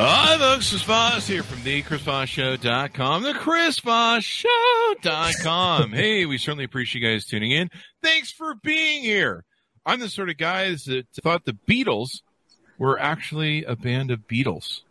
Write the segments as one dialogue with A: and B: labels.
A: Hi, folks. Chris Voss here from the ChrisVossShow.com, the ChrisVossShow.com. hey, we certainly appreciate you guys tuning in. Thanks for being here. I'm the sort of guy that thought the Beatles were actually a band of Beatles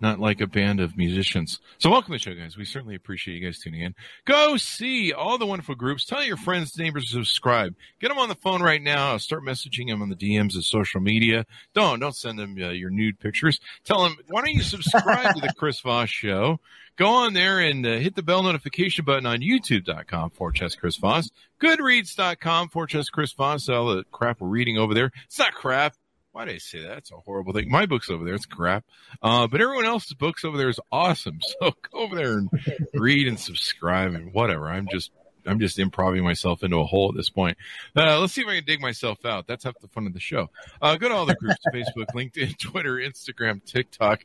A: not like a band of musicians. So welcome to the show, guys. We certainly appreciate you guys tuning in. Go see all the wonderful groups. Tell your friends, neighbors to subscribe. Get them on the phone right now. Start messaging them on the DMs of social media. Don't don't send them uh, your nude pictures. Tell them why don't you subscribe to the Chris Voss Show? Go on there and uh, hit the bell notification button on YouTube.com for Chess Chris Voss, Goodreads.com for Chess Chris Voss. All the crap we're reading over there. It's not crap why did I say that? That's a horrible thing. My book's over there. It's crap. Uh, but everyone else's books over there is awesome. So go over there and read and subscribe and whatever. I'm just I'm just improvising myself into a hole at this point. Uh, let's see if I can dig myself out. That's half the fun of the show. Uh, go to all the groups: Facebook, LinkedIn, Twitter, Instagram, TikTok.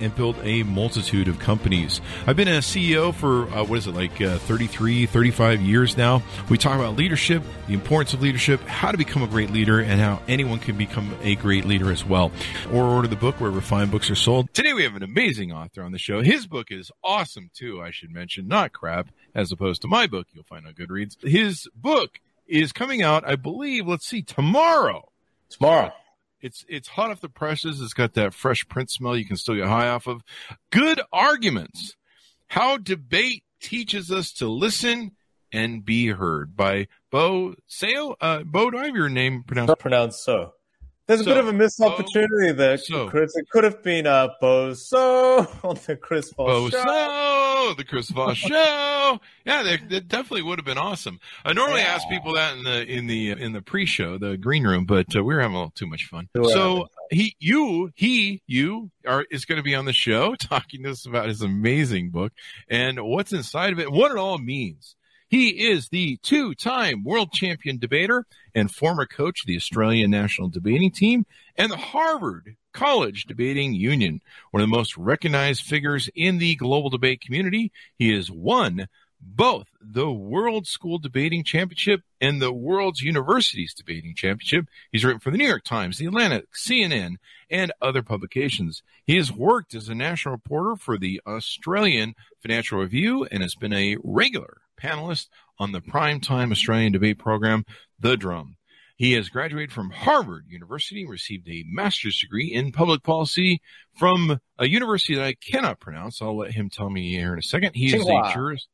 A: and build a multitude of companies. I've been a CEO for, uh, what is it, like uh, 33, 35 years now. We talk about leadership, the importance of leadership, how to become a great leader, and how anyone can become a great leader as well. Or order the book wherever fine books are sold. Today we have an amazing author on the show. His book is awesome too, I should mention, not crap, as opposed to my book you'll find on Goodreads. His book is coming out, I believe, let's see, tomorrow.
B: Tomorrow.
A: It's it's hot off the presses. It's got that fresh print smell you can still get high off of. Good arguments. How debate teaches us to listen and be heard by Bo Seo. Uh, Bo, do I have your name pronounced?
B: Pronounced so. There's a so, bit of a missed opportunity there, so. Chris. It could have been uh, Bozo on the Chris Voss Show.
A: Bozo, the Chris Voss Show. Yeah, that definitely would have been awesome. I normally yeah. ask people that in the in the in the pre-show, the green room, but uh, we were having a little too much fun. So he, you, he, you are is going to be on the show talking to us about his amazing book and what's inside of it, what it all means. He is the two time world champion debater and former coach of the Australian national debating team and the Harvard College Debating Union, one of the most recognized figures in the global debate community. He has won both the World School Debating Championship and the World's Universities Debating Championship. He's written for the New York Times, the Atlantic, CNN, and other publications. He has worked as a national reporter for the Australian Financial Review and has been a regular panelist on the primetime Australian debate program, The Drum. He has graduated from Harvard University received a master's degree in public policy from a university that I cannot pronounce. I'll let him tell me here in a second. He is a jurist.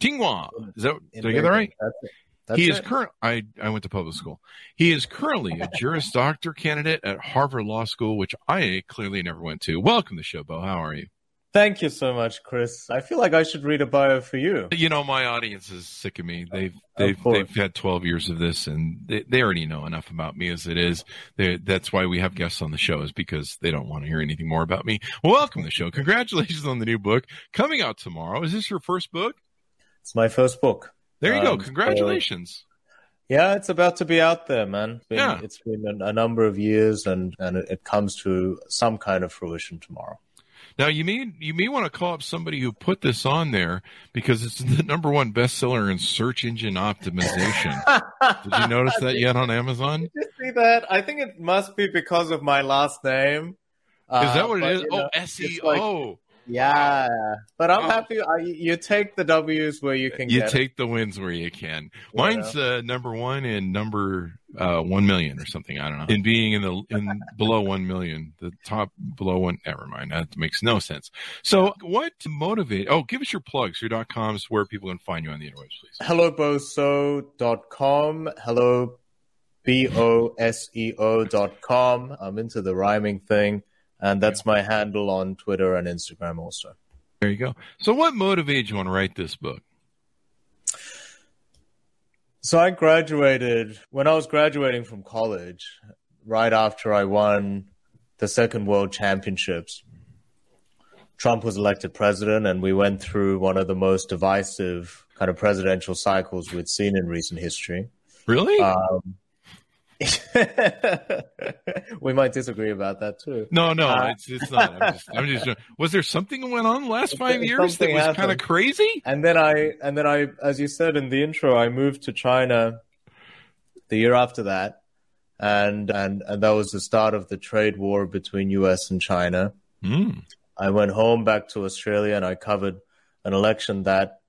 A: Tsinghua. Is that, did I get that right? That's it. That's he is current. I, I went to public school. He is currently a Juris Doctor candidate at Harvard Law School, which I clearly never went to. Welcome to the show, Bo. How are you?
B: Thank you so much, Chris. I feel like I should read a bio for you.
A: You know, my audience is sick of me. They've they've they've had twelve years of this, and they, they already know enough about me as it is. They're, that's why we have guests on the show, is because they don't want to hear anything more about me. Well, welcome to the show. Congratulations on the new book coming out tomorrow. Is this your first book?
B: It's my first book.
A: There you um, go. Congratulations. So,
B: yeah, it's about to be out there, man. It's been,
A: yeah.
B: it's been a, a number of years, and and it, it comes to some kind of fruition tomorrow.
A: Now you may you may want to call up somebody who put this on there because it's the number one bestseller in search engine optimization. Did you notice that yet on Amazon?
B: Did you see that? I think it must be because of my last name.
A: Is that what uh, it is? oh, SEO. Like,
B: yeah, but I'm happy. I, you take the W's where you can.
A: You take the wins where you can. Mine's uh, number one and number uh, one million or something. I don't know. In being in the in below one million, the top below one. Never mind. That makes no sense. So, what motivate? Oh, give us your plugs. Your dot coms where people can find you on the interwebs, please.
B: HelloBoSeo.com. Hello, b o s e o dot com. I'm into the rhyming thing, and that's my handle on Twitter and Instagram also.
A: There you go. So, what motivated you want to write this book?
B: So I graduated when I was graduating from college, right after I won the second world championships. Trump was elected president, and we went through one of the most divisive kind of presidential cycles we'd seen in recent history.
A: Really? Um,
B: we might disagree about that too.
A: No, no, uh, it's it's not. I'm just, I'm just, was there something that went on the last five years that was kind of crazy?
B: And then I, and then I, as you said in the intro, I moved to China the year after that, and and and that was the start of the trade war between U.S. and China. Mm. I went home back to Australia, and I covered an election that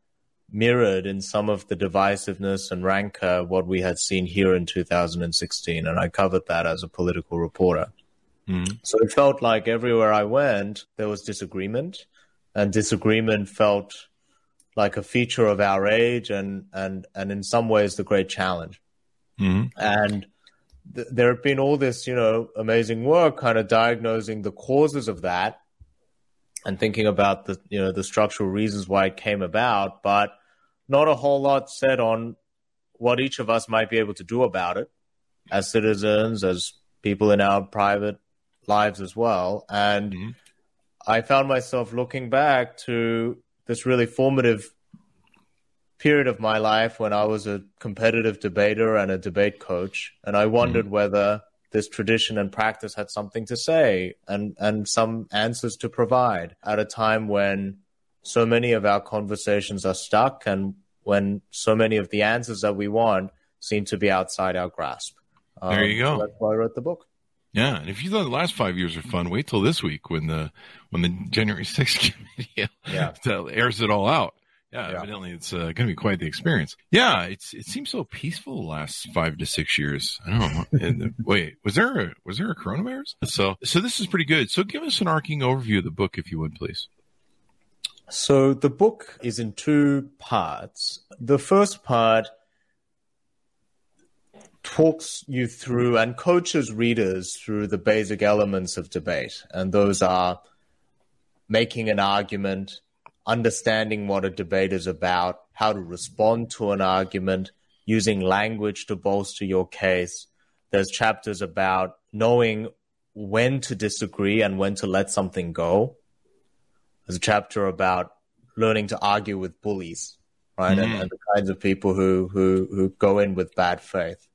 B: mirrored in some of the divisiveness and rancor what we had seen here in 2016. And I covered that as a political reporter. Mm. So it felt like everywhere I went, there was disagreement, and disagreement felt like a feature of our age and, and, and in some ways the great challenge. Mm. And th- there have been all this, you know, amazing work kind of diagnosing the causes of that and thinking about the, you know, the structural reasons why it came about. But not a whole lot said on what each of us might be able to do about it as citizens, as people in our private lives as well. And mm-hmm. I found myself looking back to this really formative period of my life when I was a competitive debater and a debate coach. And I wondered mm-hmm. whether this tradition and practice had something to say and, and some answers to provide at a time when so many of our conversations are stuck and when so many of the answers that we want seem to be outside our grasp.
A: Um, there you go.
B: So that's why I wrote the book.
A: Yeah, and if you thought the last five years are fun, wait till this week when the when the January 6th committee yeah. airs it all out. Yeah, yeah. evidently it's uh, going to be quite the experience. Yeah, it's it seems so peaceful the last five to six years. I don't know. wait, was there a, was there a coronavirus? So so this is pretty good. So give us an arcing overview of the book, if you would, please.
B: So the book is in two parts. The first part talks you through and coaches readers through the basic elements of debate. And those are making an argument, understanding what a debate is about, how to respond to an argument, using language to bolster your case. There's chapters about knowing when to disagree and when to let something go. There's a chapter about learning to argue with bullies, right? Mm. And, and, the kinds of people who, who, who go in with bad faith.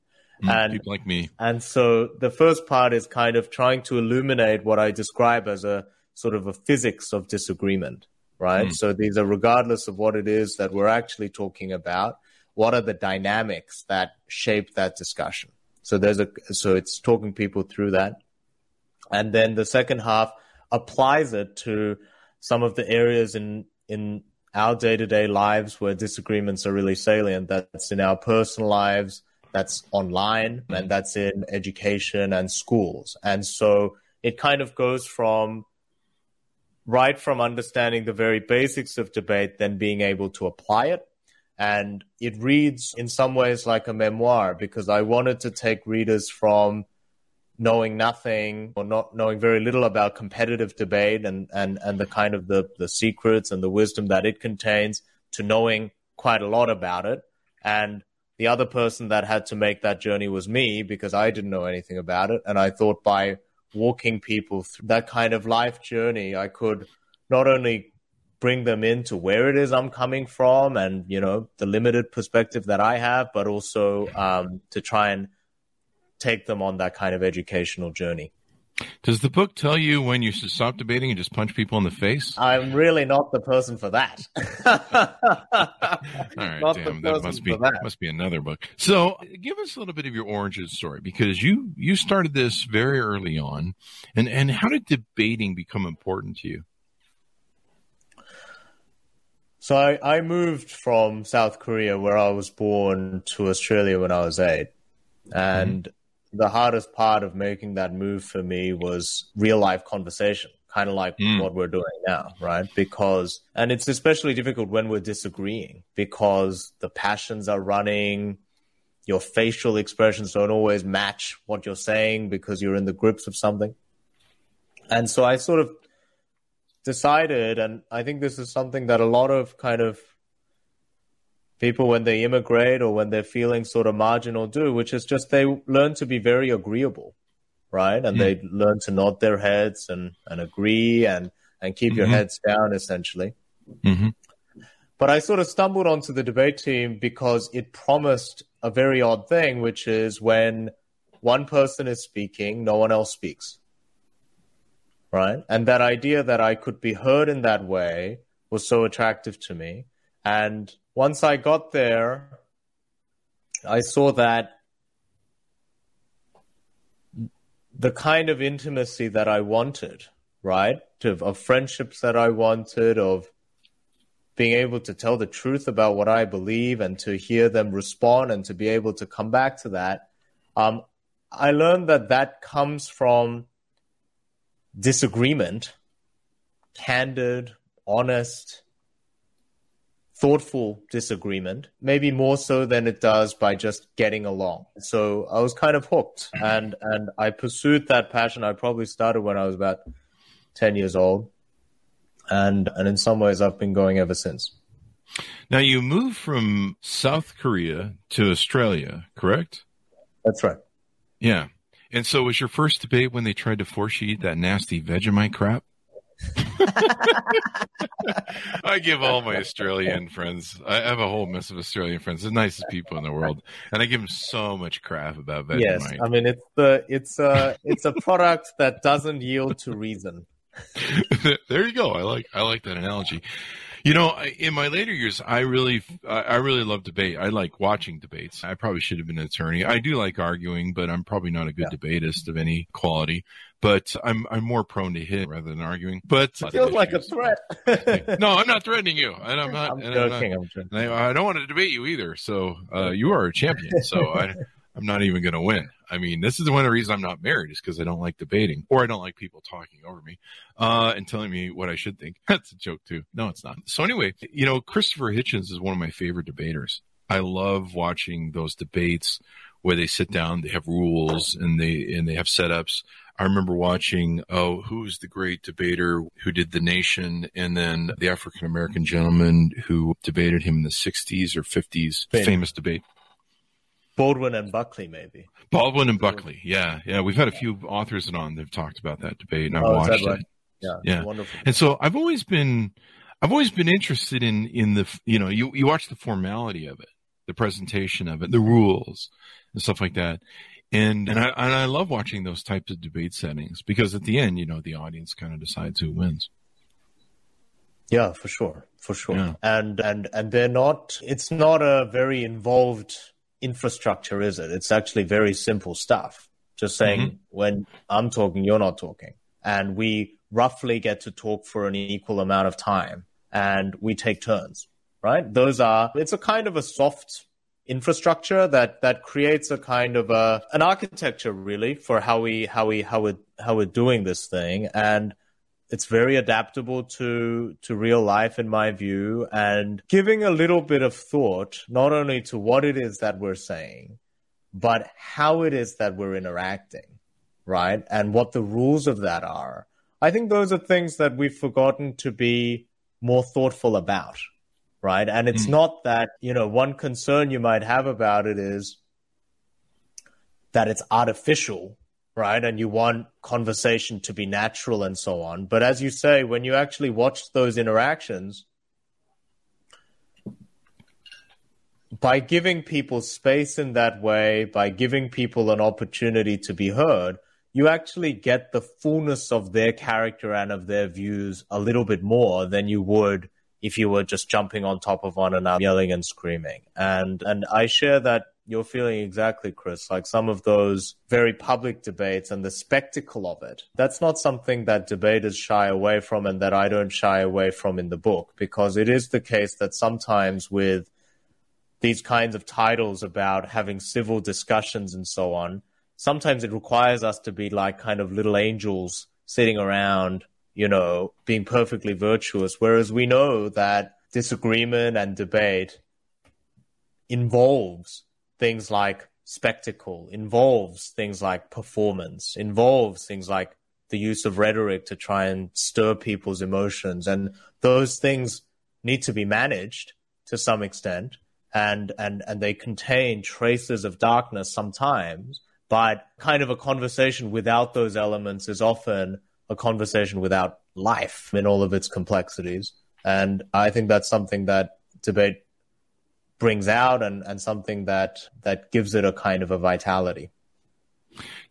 A: Mm, and people like me.
B: And so the first part is kind of trying to illuminate what I describe as a sort of a physics of disagreement, right? Mm. So these are regardless of what it is that we're actually talking about, what are the dynamics that shape that discussion? So there's a so it's talking people through that. And then the second half applies it to some of the areas in in our day to day lives where disagreements are really salient. That's in our personal lives, that's online, and that's in education and schools. And so it kind of goes from right from understanding the very basics of debate, then being able to apply it. And it reads in some ways like a memoir because I wanted to take readers from knowing nothing or not knowing very little about competitive debate and, and, and the kind of the, the secrets and the wisdom that it contains to knowing quite a lot about it. And the other person that had to make that journey was me because I didn't know anything about it. And I thought by walking people through that kind of life journey, I could not only bring them into where it is I'm coming from and, you know, the limited perspective that I have, but also um, to try and take them on that kind of educational journey.
A: Does the book tell you when you should stop debating and just punch people in the face?
B: I'm really not the person for that.
A: All right, not damn, that must be that. must be another book. So, give us a little bit of your origin story because you you started this very early on, and and how did debating become important to you?
B: So I, I moved from South Korea, where I was born, to Australia when I was eight And mm-hmm. The hardest part of making that move for me was real life conversation, kind of like mm. what we're doing now, right? Because, and it's especially difficult when we're disagreeing because the passions are running. Your facial expressions don't always match what you're saying because you're in the grips of something. And so I sort of decided, and I think this is something that a lot of kind of people when they immigrate or when they're feeling sort of marginal do, which is just they learn to be very agreeable, right? And mm. they learn to nod their heads and, and agree and, and keep mm-hmm. your heads down essentially. Mm-hmm. But I sort of stumbled onto the debate team because it promised a very odd thing, which is when one person is speaking, no one else speaks. Right. And that idea that I could be heard in that way was so attractive to me. And once I got there, I saw that the kind of intimacy that I wanted, right? Of, of friendships that I wanted, of being able to tell the truth about what I believe and to hear them respond and to be able to come back to that. Um, I learned that that comes from disagreement, candid, honest, thoughtful disagreement, maybe more so than it does by just getting along. So I was kind of hooked and, and I pursued that passion. I probably started when I was about 10 years old. And, and in some ways I've been going ever since.
A: Now you moved from South Korea to Australia, correct?
B: That's right.
A: Yeah. And so was your first debate when they tried to force you eat that nasty Vegemite crap? I give all my Australian friends. I have a whole mess of Australian friends, the nicest people in the world, and I give them so much crap about Vegemite. Yes,
B: I mean it's the it's a it's a product that doesn't yield to reason.
A: there you go. I like I like that analogy. You know, in my later years, I really, I really love debate. I like watching debates. I probably should have been an attorney. I do like arguing, but I'm probably not a good yeah. debatist of any quality. But I'm, I'm more prone to hit rather than arguing. But
B: it feels like a threat.
A: no, I'm not threatening you, and I'm not.
B: I'm joking. I'm, not, I'm
A: joking. I, I, don't want to debate you either. So uh, you are a champion. So I, I'm not even going to win. I mean, this is one of the reasons I'm not married is because I don't like debating or I don't like people talking over me uh, and telling me what I should think. That's a joke too. No, it's not. So anyway, you know, Christopher Hitchens is one of my favorite debaters. I love watching those debates where they sit down, they have rules and they and they have setups. I remember watching, oh, who's the great debater who did The Nation and then the African American gentleman who debated him in the 60s or 50s, famous debate.
B: Baldwin and Buckley, maybe.
A: Baldwin and Buckley, yeah, yeah. We've had a few authors on that've talked about that debate, and I've oh, watched right? it.
B: Yeah, yeah, wonderful.
A: And so I've always been, I've always been interested in in the, you know, you you watch the formality of it, the presentation of it, the rules, and stuff like that. And and I and I love watching those types of debate settings because at the end, you know, the audience kind of decides who wins.
B: Yeah, for sure, for sure. Yeah. And and and they're not. It's not a very involved infrastructure is it? It's actually very simple stuff. Just saying mm-hmm. when I'm talking, you're not talking. And we roughly get to talk for an equal amount of time and we take turns, right? Those are, it's a kind of a soft infrastructure that, that creates a kind of a, an architecture really for how we, how we, how we, how we're doing this thing. And it's very adaptable to to real life in my view and giving a little bit of thought not only to what it is that we're saying but how it is that we're interacting right? And what the rules of that are. I think those are things that we've forgotten to be more thoughtful about right? And it's mm. not that you know one concern you might have about it is that it's artificial right? And you want conversation to be natural and so on. But as you say, when you actually watch those interactions, by giving people space in that way, by giving people an opportunity to be heard, you actually get the fullness of their character and of their views a little bit more than you would if you were just jumping on top of one another, yelling and screaming. And and I share that you're feeling exactly, Chris, like some of those very public debates and the spectacle of it. That's not something that debaters shy away from and that I don't shy away from in the book because it is the case that sometimes with these kinds of titles about having civil discussions and so on, sometimes it requires us to be like kind of little angels sitting around, you know, being perfectly virtuous. Whereas we know that disagreement and debate involves things like spectacle, involves things like performance, involves things like the use of rhetoric to try and stir people's emotions. And those things need to be managed to some extent. And, and, and they contain traces of darkness sometimes, but kind of a conversation without those elements is often a conversation without life in all of its complexities. And I think that's something that debate brings out and, and something that, that gives it a kind of a vitality.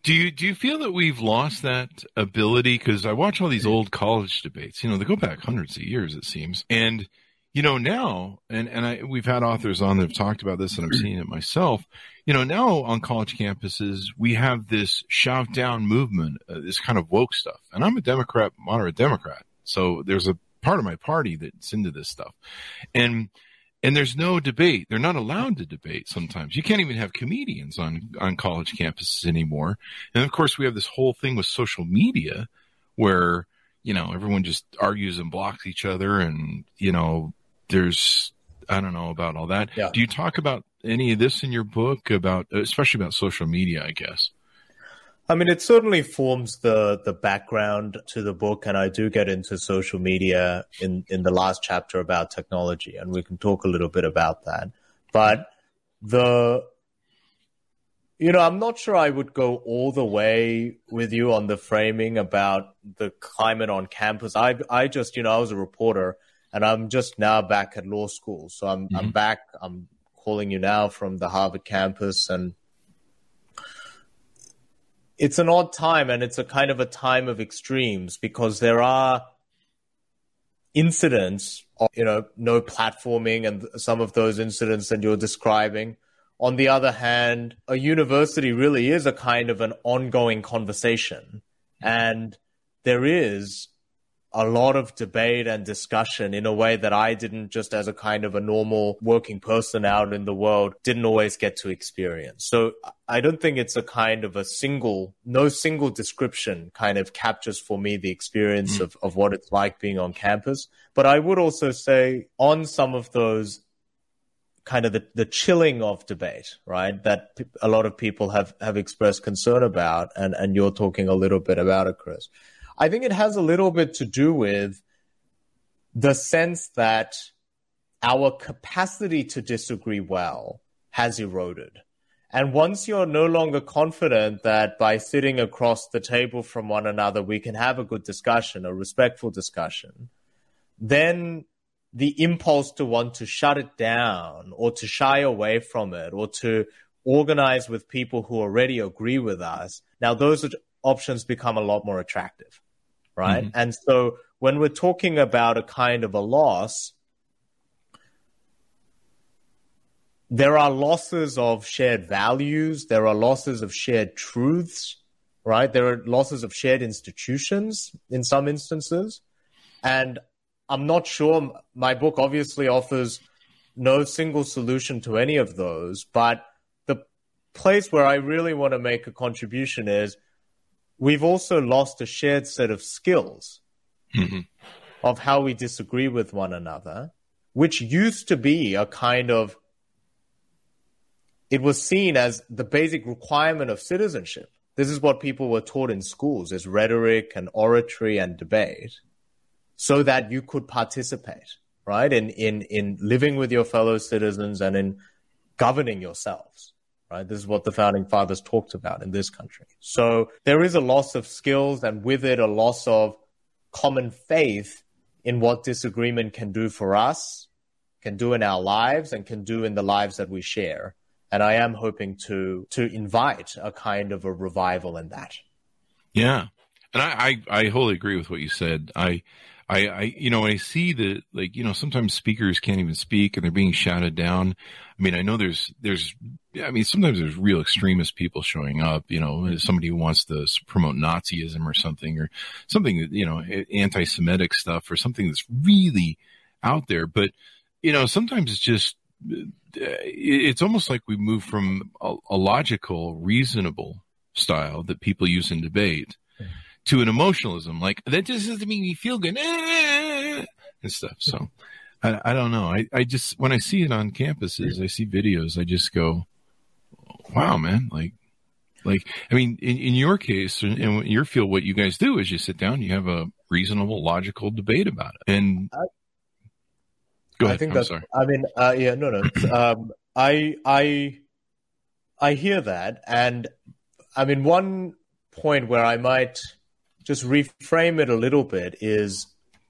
A: Do you do you feel that we've lost that ability? Because I watch all these old college debates. You know, they go back hundreds of years, it seems. And you know now, and and I, we've had authors on that have talked about this, and I'm seeing it myself. You know, now on college campuses, we have this shout down movement, uh, this kind of woke stuff. And I'm a Democrat, moderate Democrat, so there's a part of my party that's into this stuff, and and there's no debate. They're not allowed to debate sometimes. You can't even have comedians on, on college campuses anymore. And of course, we have this whole thing with social media where, you know, everyone just argues and blocks each other. And, you know, there's, I don't know about all that. Yeah. Do you talk about any of this in your book about, especially about social media, I guess?
B: I mean, it certainly forms the the background to the book, and I do get into social media in in the last chapter about technology, and we can talk a little bit about that. But the you know, I'm not sure I would go all the way with you on the framing about the climate on campus. I I just, you know, I was a reporter and I'm just now back at law school. So I'm mm-hmm. I'm back. I'm calling you now from the Harvard campus and it's an odd time and it's a kind of a time of extremes because there are incidents of, you know, no platforming and some of those incidents that you're describing. On the other hand, a university really is a kind of an ongoing conversation and there is a lot of debate and discussion in a way that I didn't just as a kind of a normal working person out in the world didn't always get to experience. So I don't think it's a kind of a single, no single description kind of captures for me the experience mm. of, of what it's like being on campus. But I would also say on some of those kind of the, the chilling of debate, right? That a lot of people have, have expressed concern about. And, and you're talking a little bit about it, Chris. I think it has a little bit to do with the sense that our capacity to disagree well has eroded. And once you're no longer confident that by sitting across the table from one another, we can have a good discussion, a respectful discussion, then the impulse to want to shut it down or to shy away from it or to organize with people who already agree with us, now those options become a lot more attractive right? Mm-hmm. And so when we're talking about a kind of a loss, there are losses of shared values, there are losses of shared truths, right? There are losses of shared institutions in some instances. And I'm not sure my book obviously offers no single solution to any of those, but the place where I really want to make a contribution is we've also lost a shared set of skills mm-hmm. of how we disagree with one another, which used to be a kind of it was seen as the basic requirement of citizenship. This is what people were taught in schools as rhetoric and oratory and debate so that you could participate, right? In, in, in living with your fellow citizens and in governing yourselves right? This is what the founding fathers talked about in this country. So there is a loss of skills and with it a loss of common faith in what disagreement can do for us, can do in our lives and can do in the lives that we share. And I am hoping to to invite a kind of a revival in that.
A: Yeah. And I, I, I wholly agree with what you said. I I, I, you know, I see that, like, you know, sometimes speakers can't even speak and they're being shouted down. I mean, I know there's, there's, I mean, sometimes there's real extremist people showing up, you know, mm-hmm. somebody who wants to promote Nazism or something, or something that, you know, anti-Semitic stuff or something that's really out there. But, you know, sometimes it's just uh, it's almost like we move from a, a logical, reasonable style that people use in debate mm-hmm. To an emotionalism. Like that just doesn't make me feel good and stuff. So I, I don't know. I, I just, when I see it on campuses, I see videos, I just go, wow, man, like, like, I mean, in, in your case, in, in your field, what you guys do is you sit down, you have a reasonable, logical debate about it. And I, go ahead. I think I'm that's, sorry.
B: I mean, uh, yeah, no, no. um, I, I, I hear that. And I mean, one point where I might just reframe it a little bit is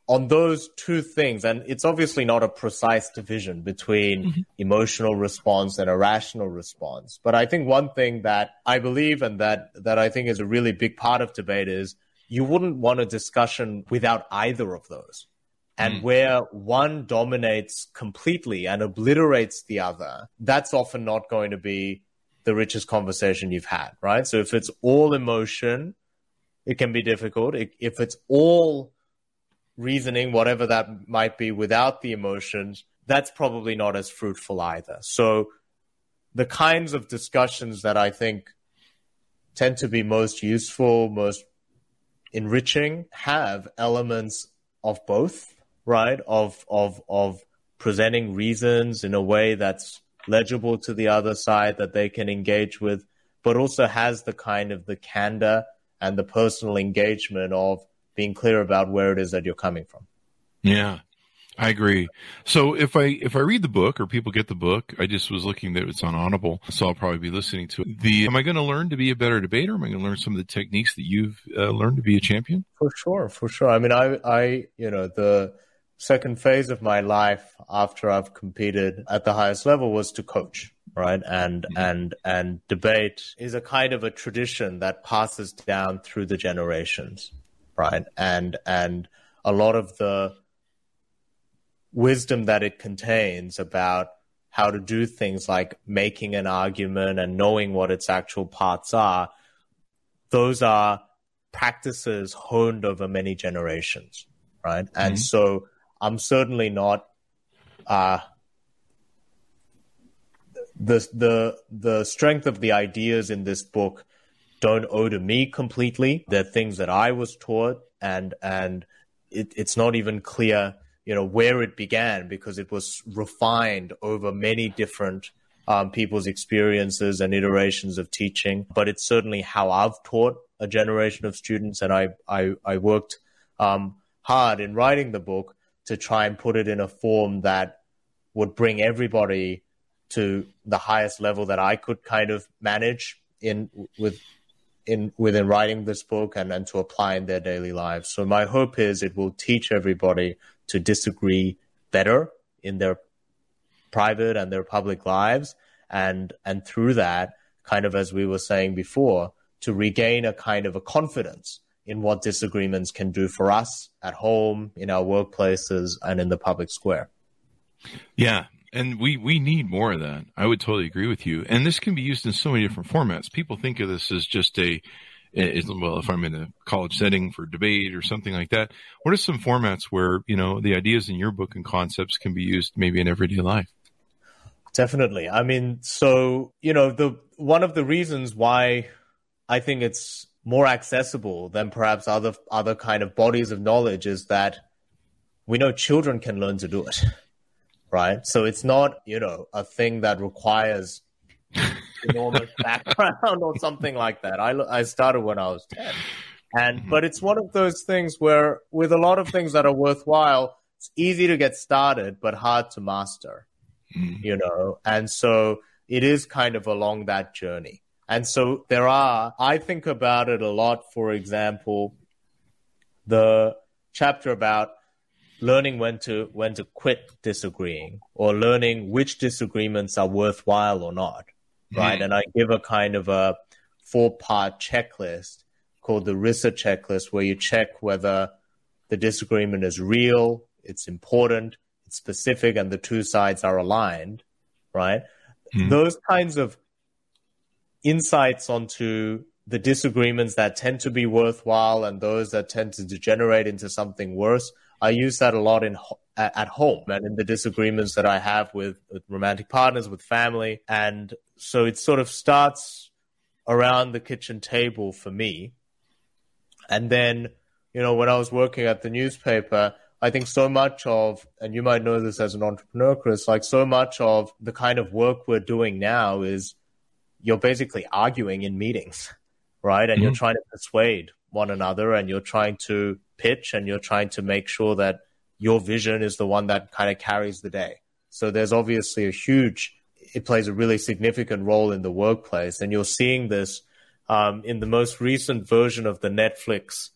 B: on those two things, and it's obviously not a precise division between mm-hmm. emotional response and a rational response. But I think one thing that I believe and that, that I think is a really big part of debate is you wouldn't want a discussion without either of those. And mm. where one dominates completely and obliterates the other, that's often not going to be the richest conversation you've had, right? So if it's all emotion, it can be difficult. If it's all reasoning, whatever that might be without the emotions, that's probably not as fruitful either. So the kinds of discussions that I think tend to be most useful, most enriching have elements of both, right? Of, of, of presenting reasons in a way that's legible to the other side that they can engage with, but also has the kind of the candor and the personal engagement of being clear about where it is that you're coming from.
A: Yeah. I agree. So if I if I read the book or people get the book, I just was looking that it's on Audible, so I'll probably be listening to it. The am I going to learn to be a better debater? Am I going to learn some of the techniques that you've uh, learned to be a champion?
B: For sure, for sure. I mean, I I you know the second phase of my life after I've competed at the highest level was to coach, right? And mm-hmm. and and debate is a kind of a tradition that passes down through the generations right? And and a lot of the wisdom that it contains about how to do things like making an argument and knowing what its actual parts are, those are practices honed over many generations, right? Mm-hmm. And so I'm certainly not uh, the the the strength of the ideas in this book don't owe to me completely. They're things that I was taught and, and it, it's not even clear, you know, where it began because it was refined over many different um, people's experiences and iterations of teaching. But it's certainly how I've taught a generation of students. And I, I, I worked um, hard in writing the book to try and put it in a form that would bring everybody to the highest level that I could kind of manage in with in within writing this book and, and to apply in their daily lives. So my hope is it will teach everybody to disagree better in their private and their public lives and and through that kind of as we were saying before to regain a kind of a confidence in what disagreements can do for us at home in our workplaces and in the public square
A: yeah and we we need more of that. I would totally agree with you. And this can be used in so many different formats. People think of this as just a well, if I'm in a college setting for debate or something like that, what are some formats where you know the ideas in your book and concepts can be used maybe in everyday life?
B: Definitely. I mean, so you know, the one of the reasons why I think it's more accessible than perhaps other other kind of bodies of knowledge is that we know children can learn to do it right? So it's not, you know, a thing that requires enormous background or something like that. I, I started when I was 10. And, mm-hmm. but it's one of those things where with a lot of things that are worthwhile, it's easy to get started, but hard to master, mm-hmm. you know? And so it is kind of along that journey. And so there are, I think about it a lot, for example, the chapter about learning when to when to quit disagreeing or learning which disagreements are worthwhile or not right mm. and i give a kind of a four part checklist called the RISA checklist where you check whether the disagreement is real it's important it's specific and the two sides are aligned right mm. those kinds of insights onto the disagreements that tend to be worthwhile and those that tend to degenerate into something worse I use that a lot in at home and in the disagreements that I have with, with romantic partners, with family. And so it sort of starts around the kitchen table for me. And then, you know, when I was working at the newspaper, I think so much of, and you might know this as an entrepreneur, Chris, like so much of the kind of work we're doing now is you're basically arguing in meetings, right? And mm-hmm. you're trying to persuade one another and you're trying to pitch and you're trying to make sure that your vision is the one that kind of carries the day. So there's obviously a huge, it plays a really significant role in the workplace. And you're seeing this um, in the most recent version of the Netflix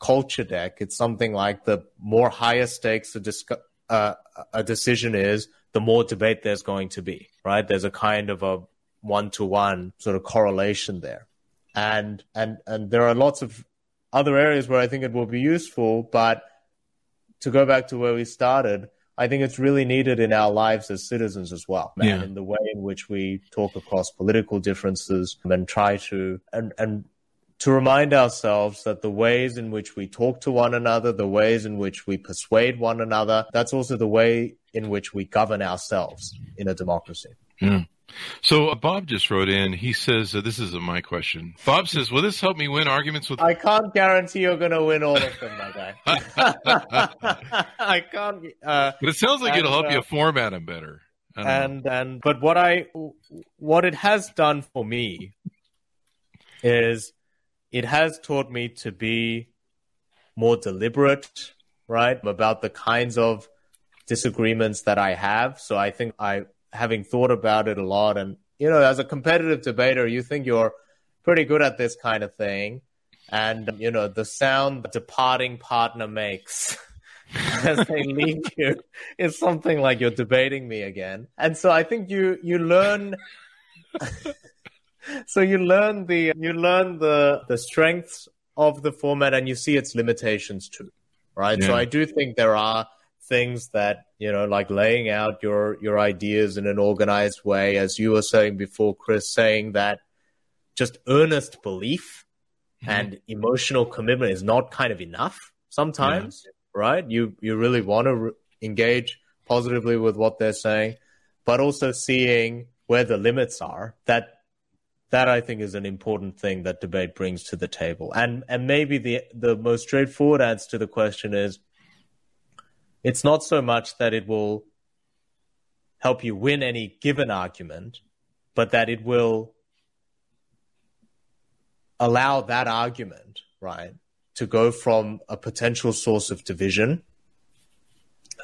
B: culture deck, it's something like the more higher stakes a, discu- uh, a decision is, the more debate there's going to be, right? There's a kind of a one to one sort of correlation there. And, and, and there are lots of other areas where I think it will be useful, but to go back to where we started, I think it's really needed in our lives as citizens as well, yeah. in the way in which we talk across political differences and try to and and to remind ourselves that the ways in which we talk to one another, the ways in which we persuade one another, that's also the way in which we govern ourselves in a democracy.
A: Yeah. So uh, Bob just wrote in. He says, uh, "This isn't my question." Bob says, "Will this help me win arguments with?"
B: I can't guarantee you're going to win all of them, my guy. I can't. Uh,
A: but it sounds like and, it'll help you uh, format them better.
B: And know. and but what I what it has done for me is it has taught me to be more deliberate, right, about the kinds of disagreements that I have. So I think I, having thought about it a lot, and you know, as a competitive debater, you think you're pretty good at this kind of thing, and you know, the sound the departing partner makes. as they leave you is something like you're debating me again. And so I think you you learn so you learn the you learn the the strengths of the format and you see its limitations too right yeah. so i do think there are things that you know like laying out your your ideas in an organized way as you were saying before chris saying that just earnest belief mm-hmm. and emotional commitment is not kind of enough sometimes right you you really want to re- engage positively with what they're saying but also seeing where the limits are that that I think is an important thing that debate brings to the table. And and maybe the the most straightforward answer to the question is it's not so much that it will help you win any given argument, but that it will allow that argument, right, to go from a potential source of division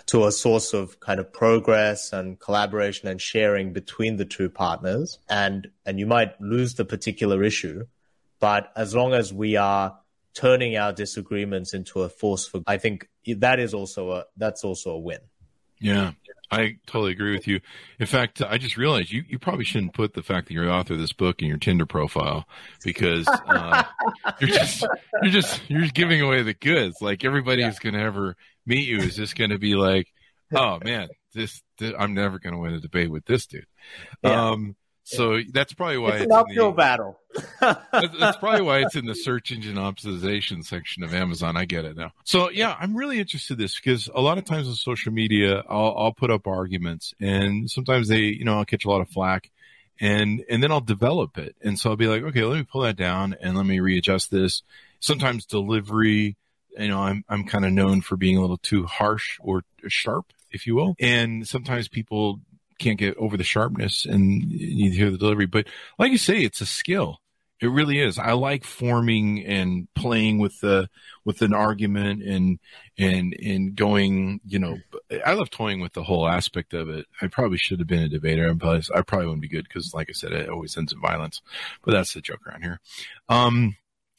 B: to a source of kind of progress and collaboration and sharing between the two partners. And, and you might lose the particular issue, but as long as we are turning our disagreements into a force for, I think that is also a, that's also a win.
A: Yeah. I totally agree with you. In fact, I just realized you, you probably shouldn't put the fact that you're the author of this book in your Tinder profile because uh, you're just you're just you're just giving away the goods. Like everybody yeah. who's going to ever meet you is just going to be like, oh man, this, this I'm never going to win a debate with this dude. Yeah. Um, so that's probably why
B: it's, it's an uphill the, battle.
A: that's, probably why it's in the search engine optimization section of Amazon. I get it now. So yeah, I'm really interested in this because a lot of times on social media, I'll, I'll put up arguments, and sometimes they, you know, I'll catch a lot of flack, and and then I'll develop it, and so I'll be like, okay, let me pull that down and let me readjust this. Sometimes delivery, you know, I'm I'm kind of known for being a little too harsh or sharp, if you will, and sometimes people can't get over the sharpness and you hear the delivery. But like you say, it's a skill. It really is. I like forming and playing with the with an argument and and and going. You know, I love toying with the whole aspect of it. I probably should have been a debater, but I probably wouldn't be good because, like I said, it always ends in violence. But that's the joke around here. Um,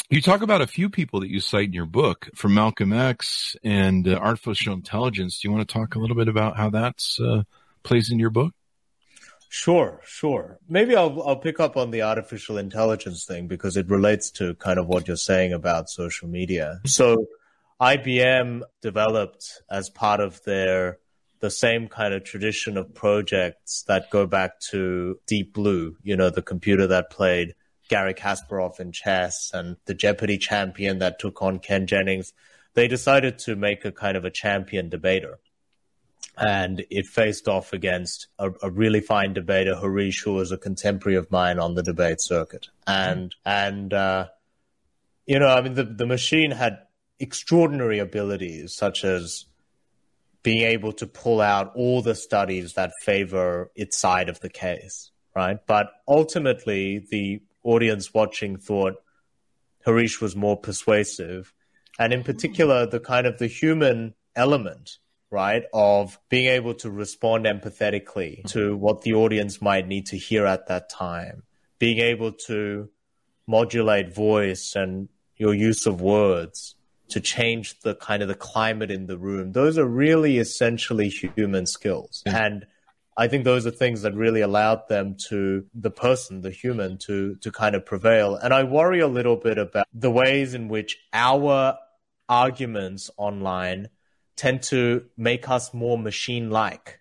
A: you talk about a few people that you cite in your book, from Malcolm X and uh, artificial intelligence. Do you want to talk a little bit about how that's uh, plays in your book?
B: Sure, sure. Maybe I'll I'll pick up on the artificial intelligence thing because it relates to kind of what you're saying about social media. So IBM developed as part of their the same kind of tradition of projects that go back to Deep Blue, you know, the computer that played Garry Kasparov in chess and the Jeopardy champion that took on Ken Jennings. they decided to make a kind of a champion debater. And it faced off against a, a really fine debater, Harish, who was a contemporary of mine on the debate circuit. And, and, uh, you know, I mean, the, the machine had extraordinary abilities such as being able to pull out all the studies that favor its side of the case, right? But ultimately, the audience watching thought Harish was more persuasive. And in particular, the kind of the human element, right, of being able to respond empathetically to what the audience might need to hear at that time, being able to modulate voice and your use of words to change the kind of the climate in the room. Those are really essentially human skills. And I think those are things that really allowed them to the person, the human, to to kind of prevail. And I worry a little bit about the ways in which our arguments online tend to make us more machine-like.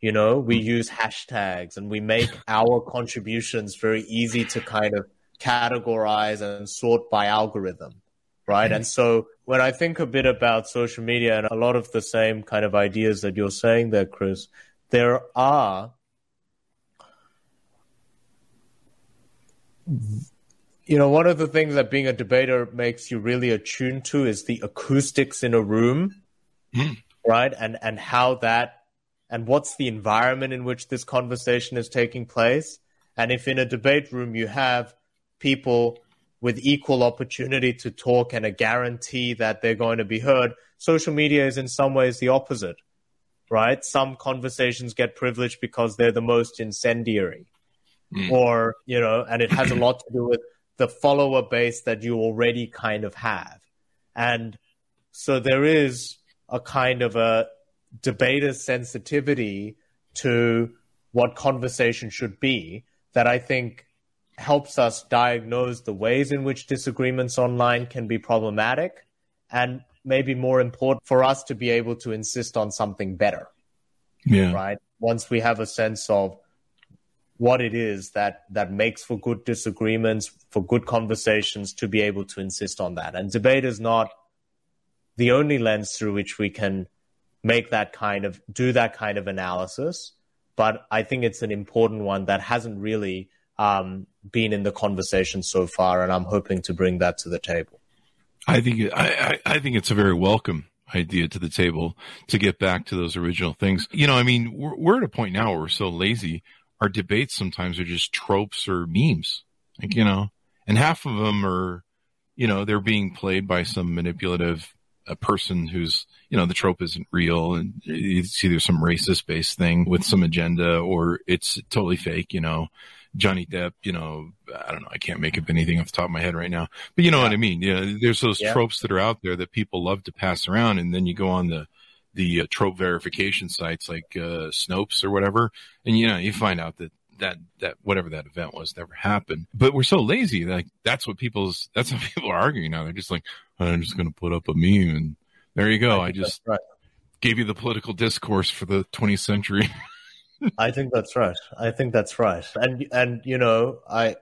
B: You know, we mm. use hashtags and we make our contributions very easy to kind of categorize and sort by algorithm right? And mm. so when I think a bit about social media and a lot of the same kind of ideas that you're saying there, Chris, there are you know, one of the things that being a debater makes you really attuned to is the acoustics in a room, mm. right? And and how that and what's the environment in which this conversation is taking place. And if in a debate room you have people with equal opportunity to talk and a guarantee that they're going to be heard. Social media is in some ways the opposite, right? Some conversations get privileged because they're the most incendiary. Mm. Or, you know, and it has a lot to do with the follower base that you already kind of have. And so there is a kind of a debater sensitivity to what conversation should be that I think helps us diagnose the ways in which disagreements online can be problematic and maybe more important for us to be able to insist on something better.
A: Yeah.
B: Right. Once we have a sense of what it is that that makes for good disagreements, for good conversations, to be able to insist on that. And debate is not the only lens through which we can make that kind of do that kind of analysis. But I think it's an important one that hasn't really um, been in the conversation so far, and I'm hoping to bring that to the table.
A: I think I, I think it's a very welcome idea to the table to get back to those original things. You know, I mean, we're, we're at a point now where we're so lazy. Our debates sometimes are just tropes or memes, like you know, and half of them are, you know, they're being played by some manipulative a person who's you know the trope isn't real and it's either some racist based thing with some agenda or it's totally fake you know Johnny Depp, you know, I don't know, I can't make up anything off the top of my head right now, but you know yeah. what I mean? Yeah, you know, there's those yeah. tropes that are out there that people love to pass around, and then you go on the the uh, trope verification sites like uh, Snopes or whatever, and you know you find out that that that whatever that event was never happened. But we're so lazy, like that's what people's that's what people are arguing now. They're just like, I'm just going to put up a meme, and there you go. I, I just right. gave you the political discourse for the 20th century.
B: I think that's right. I think that's right. And and you know, I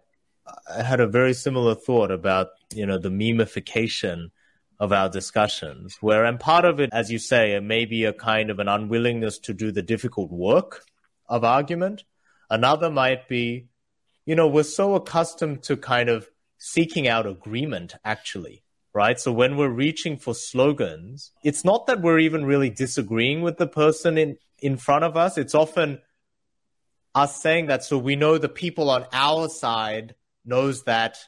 B: I had a very similar thought about you know the memification of our discussions, where and part of it, as you say, it may be a kind of an unwillingness to do the difficult work of argument. Another might be, you know, we're so accustomed to kind of seeking out agreement, actually, right? So when we're reaching for slogans, it's not that we're even really disagreeing with the person in, in front of us. It's often us saying that so we know the people on our side knows that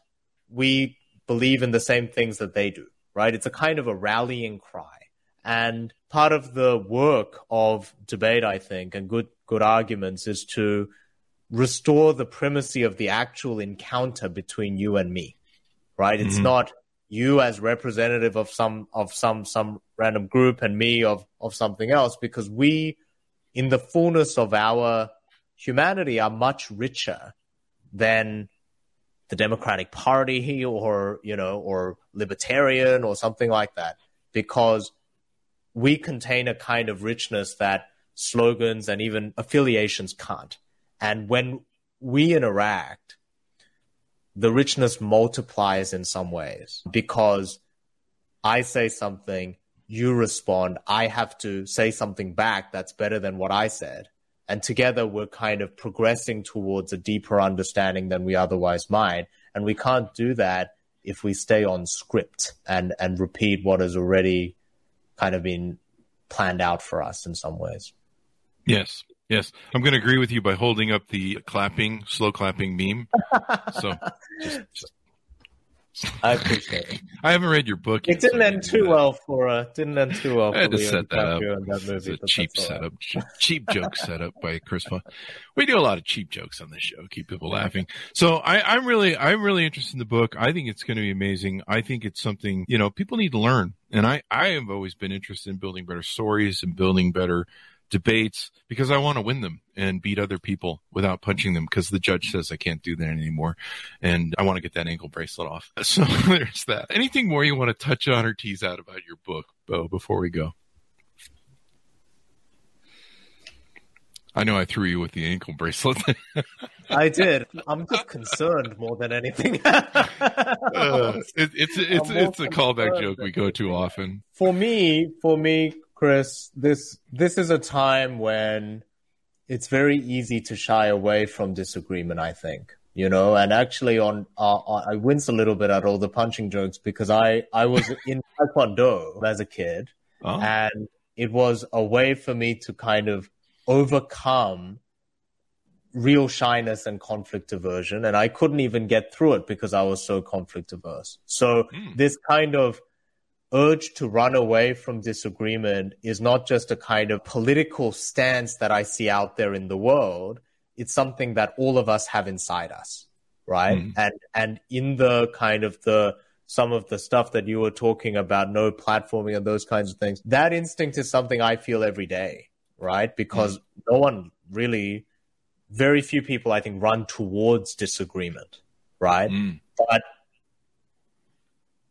B: we believe in the same things that they do, right? It's a kind of a rallying cry. And part of the work of debate, I think, and good good arguments is to restore the primacy of the actual encounter between you and me. Right? Mm-hmm. It's not you as representative of some of some some random group and me of of something else because we in the fullness of our humanity are much richer than the Democratic Party or, you know, or libertarian or something like that, because we contain a kind of richness that slogans and even affiliations can't. And when we interact, the richness multiplies in some ways because I say something, you respond, I have to say something back that's better than what I said. And together we're kind of progressing towards a deeper understanding than we otherwise might. And we can't do that if we stay on script and, and repeat what has already kind of been planned out for us in some ways.
A: Yes. Yes, I'm going to agree with you by holding up the clapping, slow clapping meme. So just, just
B: I appreciate it.
A: I haven't read your book.
B: It didn't so end too well for uh, didn't end too well.
A: I had to set that up. That movie, it's a cheap setup, right. cheap joke setup by Chris. We do a lot of cheap jokes on this show, keep people laughing. So I, I'm really, I'm really interested in the book. I think it's going to be amazing. I think it's something you know people need to learn, and I, I have always been interested in building better stories and building better debates because I want to win them and beat other people without punching them because the judge says I can't do that anymore. And I want to get that ankle bracelet off. So there's that. Anything more you want to touch on or tease out about your book, Bo, before we go? I know I threw you with the ankle bracelet.
B: I did. I'm just concerned more than anything. uh,
A: it, it's it's it's a callback joke we go to often.
B: For me, for me, Chris, this this is a time when it's very easy to shy away from disagreement. I think you know, and actually, on uh, I wince a little bit at all the punching jokes because I I was in Taekwondo as a kid, oh. and it was a way for me to kind of overcome real shyness and conflict aversion and i couldn't even get through it because i was so conflict averse so mm. this kind of urge to run away from disagreement is not just a kind of political stance that I see out there in the world. It's something that all of us have inside us, right? Mm. And and in the kind of the some of the stuff that you were talking about, no platforming and those kinds of things, that instinct is something I feel every day, right? Because mm. no one really, very few people, I think, run towards disagreement, right? Mm. But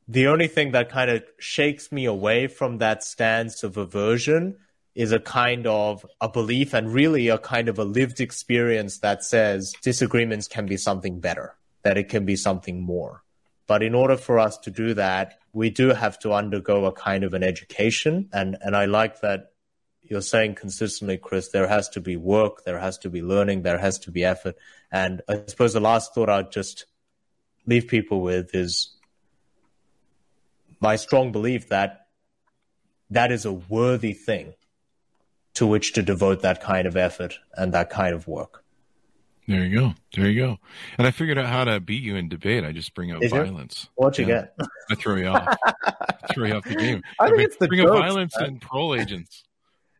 B: the only thing that kind of shakes me away from that stance of aversion is a kind of a belief and really a kind of a lived experience that says disagreements can be something better, that it can be something more. But in order for us to do that, we do have to undergo a kind of an education. And, and I like that you're saying consistently, Chris, there has to be work, there has to be learning, there has to be effort. And I suppose the last thought I'd just leave people with is my strong belief that that is a worthy thing to which to devote that kind of effort and that kind of work.
A: There you go. There you go. And I figured out how to beat you in debate. I just bring up Did violence.
B: You? What'd you get?
A: I throw you off. I throw you off the game. I, I think bring, it's the bring jokes, up violence man. and parole agents.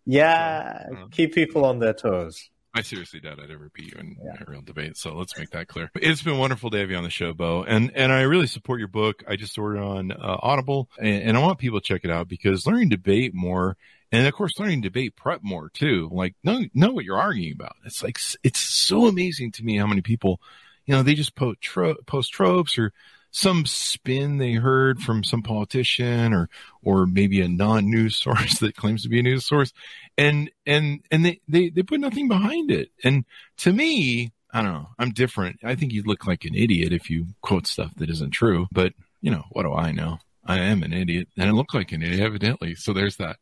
B: Yeah, so, uh, keep people on their toes.
A: I seriously doubt I'd ever beat you in yeah. a real debate. So let's make that clear. It's been wonderful to have you on the show, Bo. And and I really support your book. I just ordered on uh, Audible, and, and, I want people to check it out because learning debate more, and of course learning debate prep more too. Like know know what you're arguing about. It's like it's so amazing to me how many people, you know, they just post tro- post tropes or some spin they heard from some politician or or maybe a non-news source that claims to be a news source and and and they they, they put nothing behind it and to me i don't know i'm different i think you look like an idiot if you quote stuff that isn't true but you know what do i know I am an idiot, and I look like an idiot, evidently. So there's that.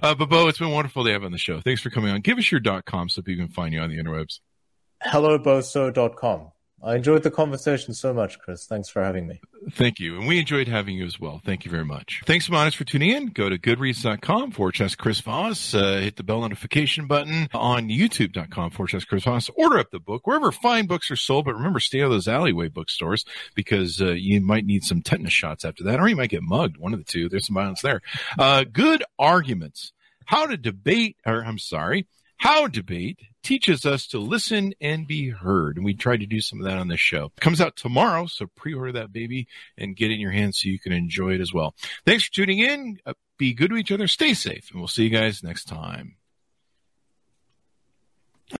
A: Uh, but Bo, it's been wonderful to have on the show. Thanks for coming on. Give us your dot com so people can find you on the interwebs.
B: HelloBoso.com. I enjoyed the conversation so much, Chris. Thanks for having me.
A: Thank you. And we enjoyed having you as well. Thank you very much. Thanks, Monis, for tuning in. Go to goodreads.com forward slash Chris Voss. Uh, hit the bell notification button on youtube.com forward slash Chris Voss. Order up the book wherever fine books are sold. But remember, stay out of those alleyway bookstores because uh, you might need some tetanus shots after that, or you might get mugged. One of the two. There's some violence there. Uh, good arguments. How to debate, or I'm sorry, how Debate teaches us to listen and be heard. And we tried to do some of that on this show. It comes out tomorrow, so pre-order that baby and get it in your hands so you can enjoy it as well. Thanks for tuning in. Uh, be good to each other. Stay safe, and we'll see you guys next time.